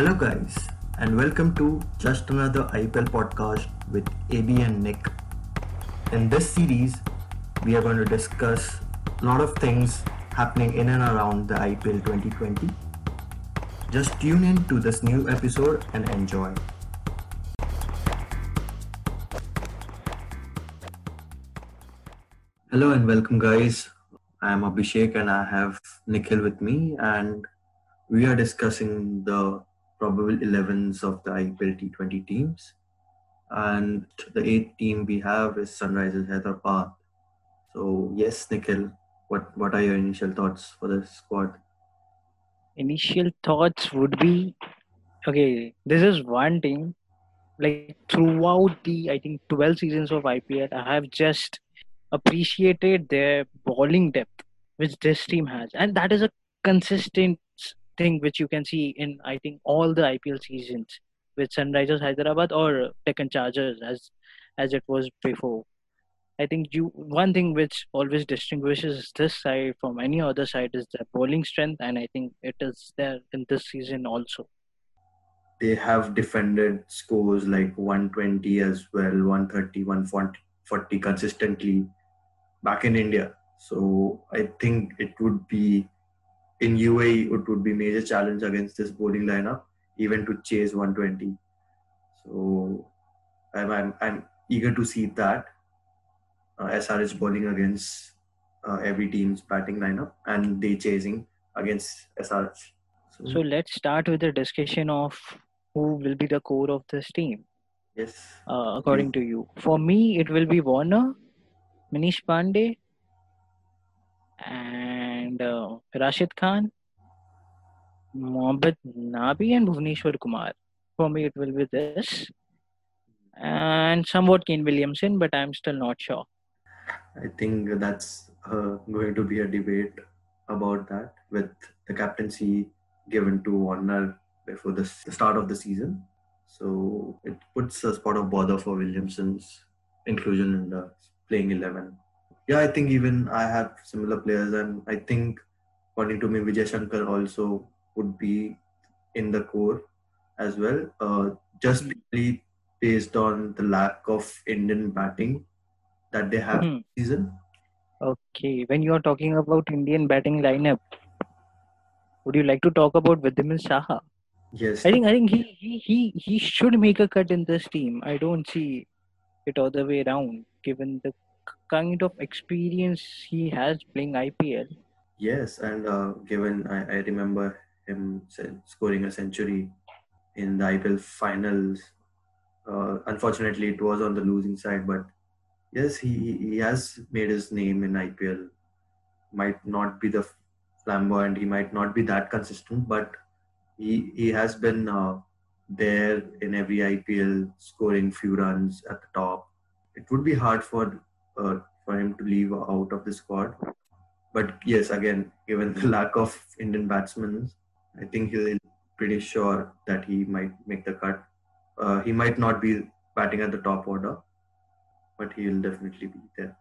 Hello, guys, and welcome to just another IPL podcast with AB and Nick. In this series, we are going to discuss a lot of things happening in and around the IPL 2020. Just tune in to this new episode and enjoy. Hello and welcome, guys. I am Abhishek and I have Nikhil with me, and we are discussing the probable 11s of the IPL T20 teams. And the eighth team we have is Sunrisers Hyderabad. So, yes, Nikhil, what, what are your initial thoughts for this squad? Initial thoughts would be okay, this is one team. Like throughout the, I think, 12 seasons of IPL, I have just appreciated their bowling depth, which this team has. And that is a consistent thing which you can see in I think all the IPL seasons with Sunrisers Hyderabad or Deccan Chargers as as it was before. I think you one thing which always distinguishes this side from any other side is their bowling strength, and I think it is there in this season also. They have defended scores like 120 as well, 130, 140 consistently back in India. So I think it would be in UAE, it would be major challenge against this bowling lineup, even to chase 120. So I'm, I'm, I'm eager to see that uh, SRH bowling against uh, every team's batting lineup and they chasing against SRH. So, so, let's start with the discussion of who will be the core of this team. Yes. Uh, according yes. to you, for me, it will be Warner, Manish Pandey, and uh, Rashid Khan, Mohammad Nabi, and Bhuvneshwar Kumar. For me, it will be this. And somewhat Kane Williamson, but I'm still not sure. I think that's uh, going to be a debate about that with the captaincy given to Warner before the start of the season. So it puts a spot of bother for Williamson's inclusion in the playing 11 yeah, I think even I have similar players, and I think according to me, Vijay Shankar also would be in the core as well. Uh, just mm-hmm. based on the lack of Indian batting that they have mm-hmm. season. Okay, when you are talking about Indian batting lineup, would you like to talk about Wriddhiman Saha? Yes. I think I think he, he he he should make a cut in this team. I don't see it other way around, given the kind of experience he has playing IPL. Yes, and uh, given I, I remember him scoring a century in the IPL finals. Uh, unfortunately, it was on the losing side, but yes, he he has made his name in IPL. Might not be the flamboyant, he might not be that consistent, but he he has been uh, there in every IPL, scoring few runs at the top. It would be hard for uh, for him to leave out of the squad. But yes, again, given the lack of Indian batsmen, I think he'll pretty sure that he might make the cut. Uh, he might not be batting at the top order, but he'll definitely be there.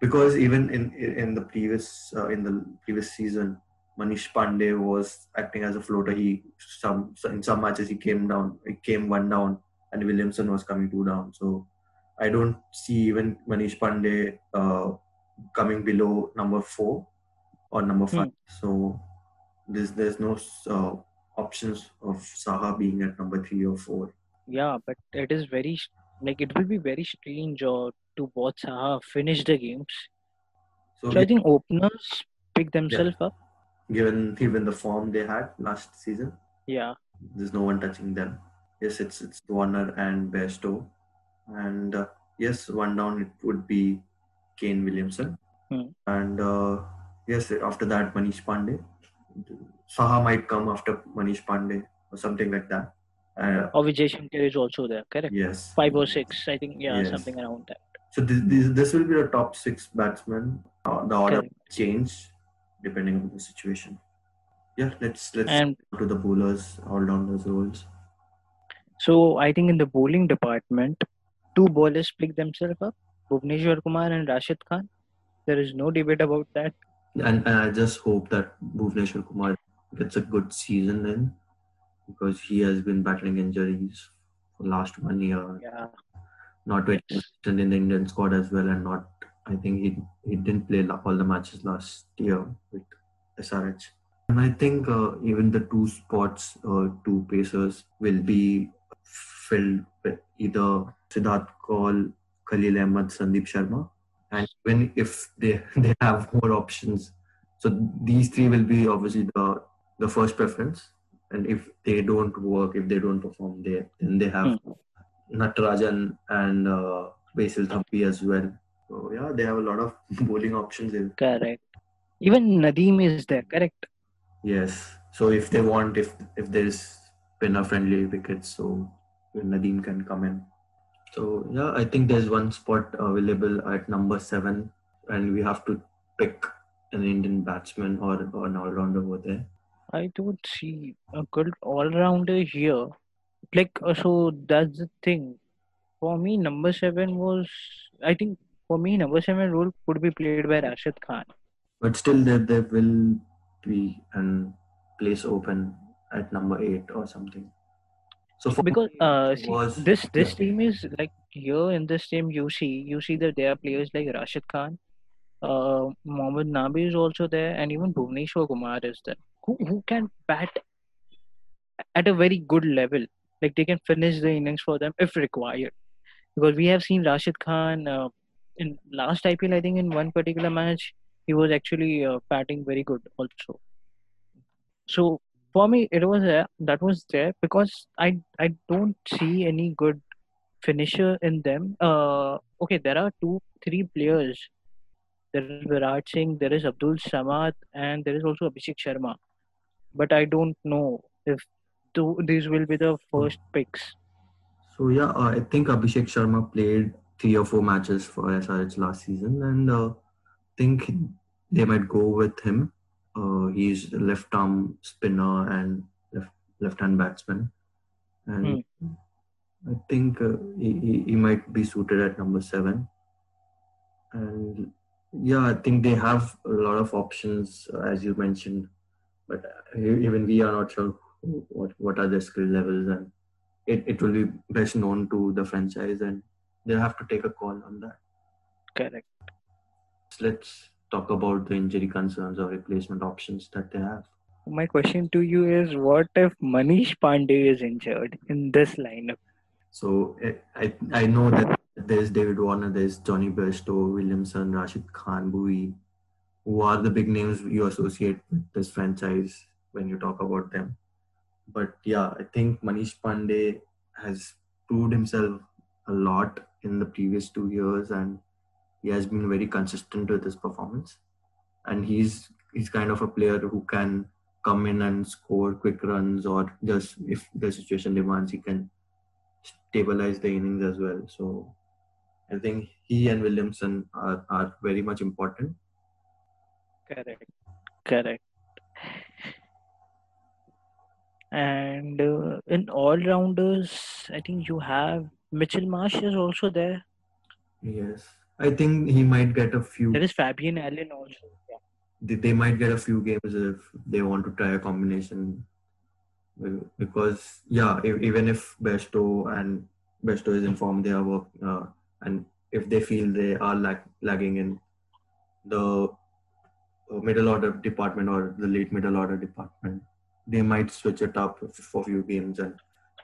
Because even in in the previous uh, in the previous season, Manish Pandey was acting as a floater. He some in some matches he came down, he came one down, and Williamson was coming two down. So I don't see even Manish Pandey uh, coming below number four or number five. Hmm. So there's there's no uh, options of Saha being at number three or four. Yeah, but it is very like it will be very strange uh, to watch Saha finish the games. So, so I think openers pick themselves yeah. up. Given given the form they had last season. Yeah. There's no one touching them. Yes, it's it's Warner and Bairstow and uh, yes, one down it would be Kane Williamson, hmm. and uh, yes, after that Manish Pandey. Saha might come after Manish Pandey or something like that. Uh, or Vijay Shankar is also there, correct? Yes. Five or six, I think. Yeah, yes. something around that. So this, this, this will be the top six batsmen. Uh, the order correct. change depending on the situation. Yeah, let's let's and, go to the bowlers, all rounders roles. So I think in the bowling department, two bowlers pick themselves up Bhuvneshwar Kumar and Rashid Khan. There is no debate about that. And, and I just hope that Bhuvneshwar Kumar gets a good season in because he has been battling injuries for last one year. Yeah. Not very Yes. consistent in the Indian squad as well, and not. I think he he didn't play all the matches last year with SRH. And I think uh, even the two spots, uh, two pacers, will be filled with either Siddharth Kaul, Khalil Ahmed, Sandeep Sharma, and even if they they have more options, so these three will be obviously the the first preference. And if they don't work, if they don't perform, they then they have Natarajan and uh, Basil Thampi as well. So yeah, they have a lot of bowling options. In. Correct. Even Nadeem is there. Correct. Yes. So if they want, if if there is spinner friendly wickets, so Nadeem can come in. So yeah, I think there's one spot available at number seven, and we have to pick an Indian batsman or, or an all rounder over there. I don't see a good all rounder here. Like, uh, so that's the thing. For me, number seven was, I think, for me, number seven role could be played by Rashid Khan. But still, there there will be an place open at number eight or something. So Because uh, see, this this yeah. team is like here in this team, you see, you see that there are players like Rashid Khan, uh, Mohammad Nabi is also there, and even Bhuvneshwar Kumar is there, who who can bat at a very good level. Like they can finish the innings for them if required. Because we have seen Rashid Khan uh, in last IPL, I think in one particular match, he was actually uh, batting very good also. So for me, it was uh, that was there because I I don't see any good finisher in them. Uh, okay, there are two three players. There is Virat Singh, there is Abdul Samad, and there is also Abhishek Sharma. But I don't know if two, these will be the first picks. So yeah, uh, I think Abhishek Sharma played three or four matches for SRH last season, and uh, think they might go with him. Uh, he's a left arm spinner and left left hand batsman, and I think uh, he, he he might be suited at number seven. And yeah, I think they have a lot of options, uh, as you mentioned, but uh, even we are not sure what what are their skill levels and it, it will be best known to the franchise and they'll have to take a call on that. Correct. Let's talk about the injury concerns or replacement options that they have. My question to you is what if Manish Pandey is injured in this lineup? So I I know that there's David Warner, there's Jonny Bairstow, Williamson, Rashid Khan, Bhuvi, who are the big names you associate with this franchise when you talk about them. But yeah, I think Manish Pandey has proved himself a lot in the previous two years and he has been very consistent with his performance. And he's he's kind of a player who can come in and score quick runs or just if the situation demands he can stabilize the innings as well. So I think he and Williamson are, are very much important. Correct. Correct. And uh, in all rounders, I think you have Mitchell Marsh is also there. Yes. I think he might get a few There is Fabian Allen also. Yeah. they, they might get a few games if they want to try a combination because yeah if, even if Bairstow and Bairstow is informed they are work uh, and if they feel they are lag, lagging in the middle order department or the late middle order department they might switch it up for a few games and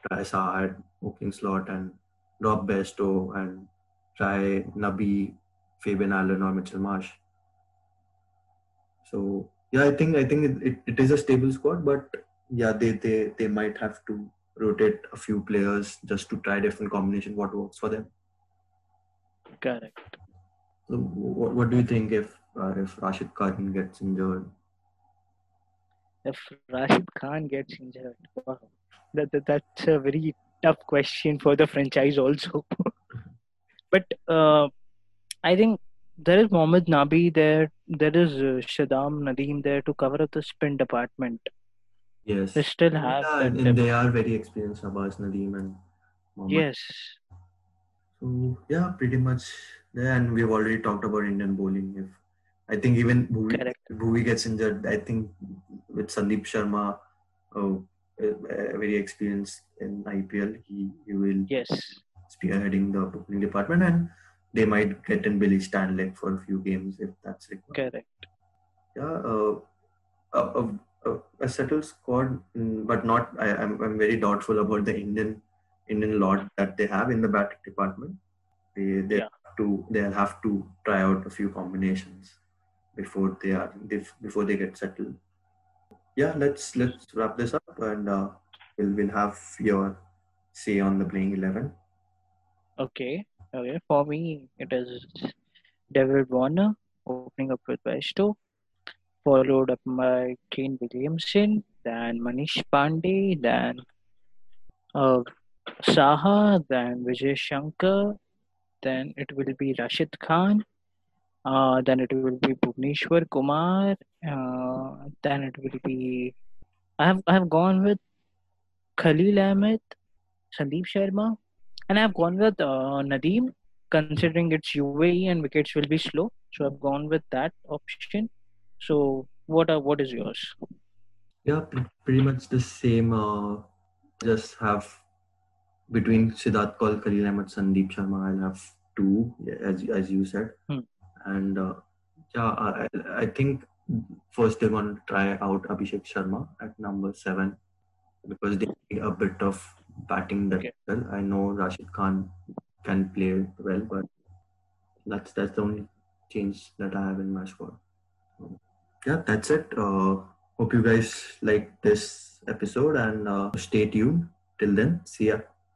try Saad opening slot and drop Bairstow and try Nabi Fabian Allen or Mitchell Marsh so yeah, I think I think it, it, is a stable squad, but yeah, they, they they might have to rotate a few players just to try different combination what works for them. Correct. So what, what do you think if uh, if Rashid Khan gets injured? If Rashid Khan gets injured, wow. that, that that's a very tough question for the franchise also. but uh, I think there is Mohammad Nabi there. There is uh, Shahbaz Nadeem there to cover up the spin department. Yes, They still have yeah, and, depth. they are very experienced. Shahbaz Nadeem and Mohammad. Yes, So yeah, pretty much there. And we've already talked about Indian bowling. If I think even Bhuvi. Bhuvi gets injured, I think with Sandeep Sharma, oh, uh, very experienced in IPL. He, he will Yes. Spearheading the opening department, and they might get in Billy Stanlake for a few games if that's required. Correct. Yeah, uh, a, a, a, settled squad, mm, but not. I, I'm I'm very doubtful about the Indian Indian lot that they have in the batting department. They they Yeah. have to they'll have to try out a few combinations before they are before they get settled. Yeah, let's let's wrap this up and uh, we'll we'll have your say on the playing eleven. Okay. Okay. For me, it is David Warner opening up with Bairstow, followed up by Kane Williamson, then Manish Pandey, then uh, Saha, then Vijay Shankar, then it will be Rashid Khan, uh, then it will be Bhuvneshwar Kumar, uh, then it will be I have I have gone with Khalil Ahmed, Sandeep Sharma, and I've gone with uh, Nadeem, considering it's UAE and wickets will be slow. So I've gone with that option. So what are what is yours? Yeah, pre- pretty much the same. Uh, just have between Siddharth Kaul, Khalil Ahmed, Sandeep Sharma. I'll have two, as as you said, Hmm. and uh, yeah, I, I- I think first they're going to try out Abhishek Sharma at number seven because they need a bit of batting that Okay. well. I know Rashid Khan can play well, but that's that's the only change that I have in my squad. Yeah, that's it. Uh, hope you guys like this episode and uh, stay tuned. Till then, see ya.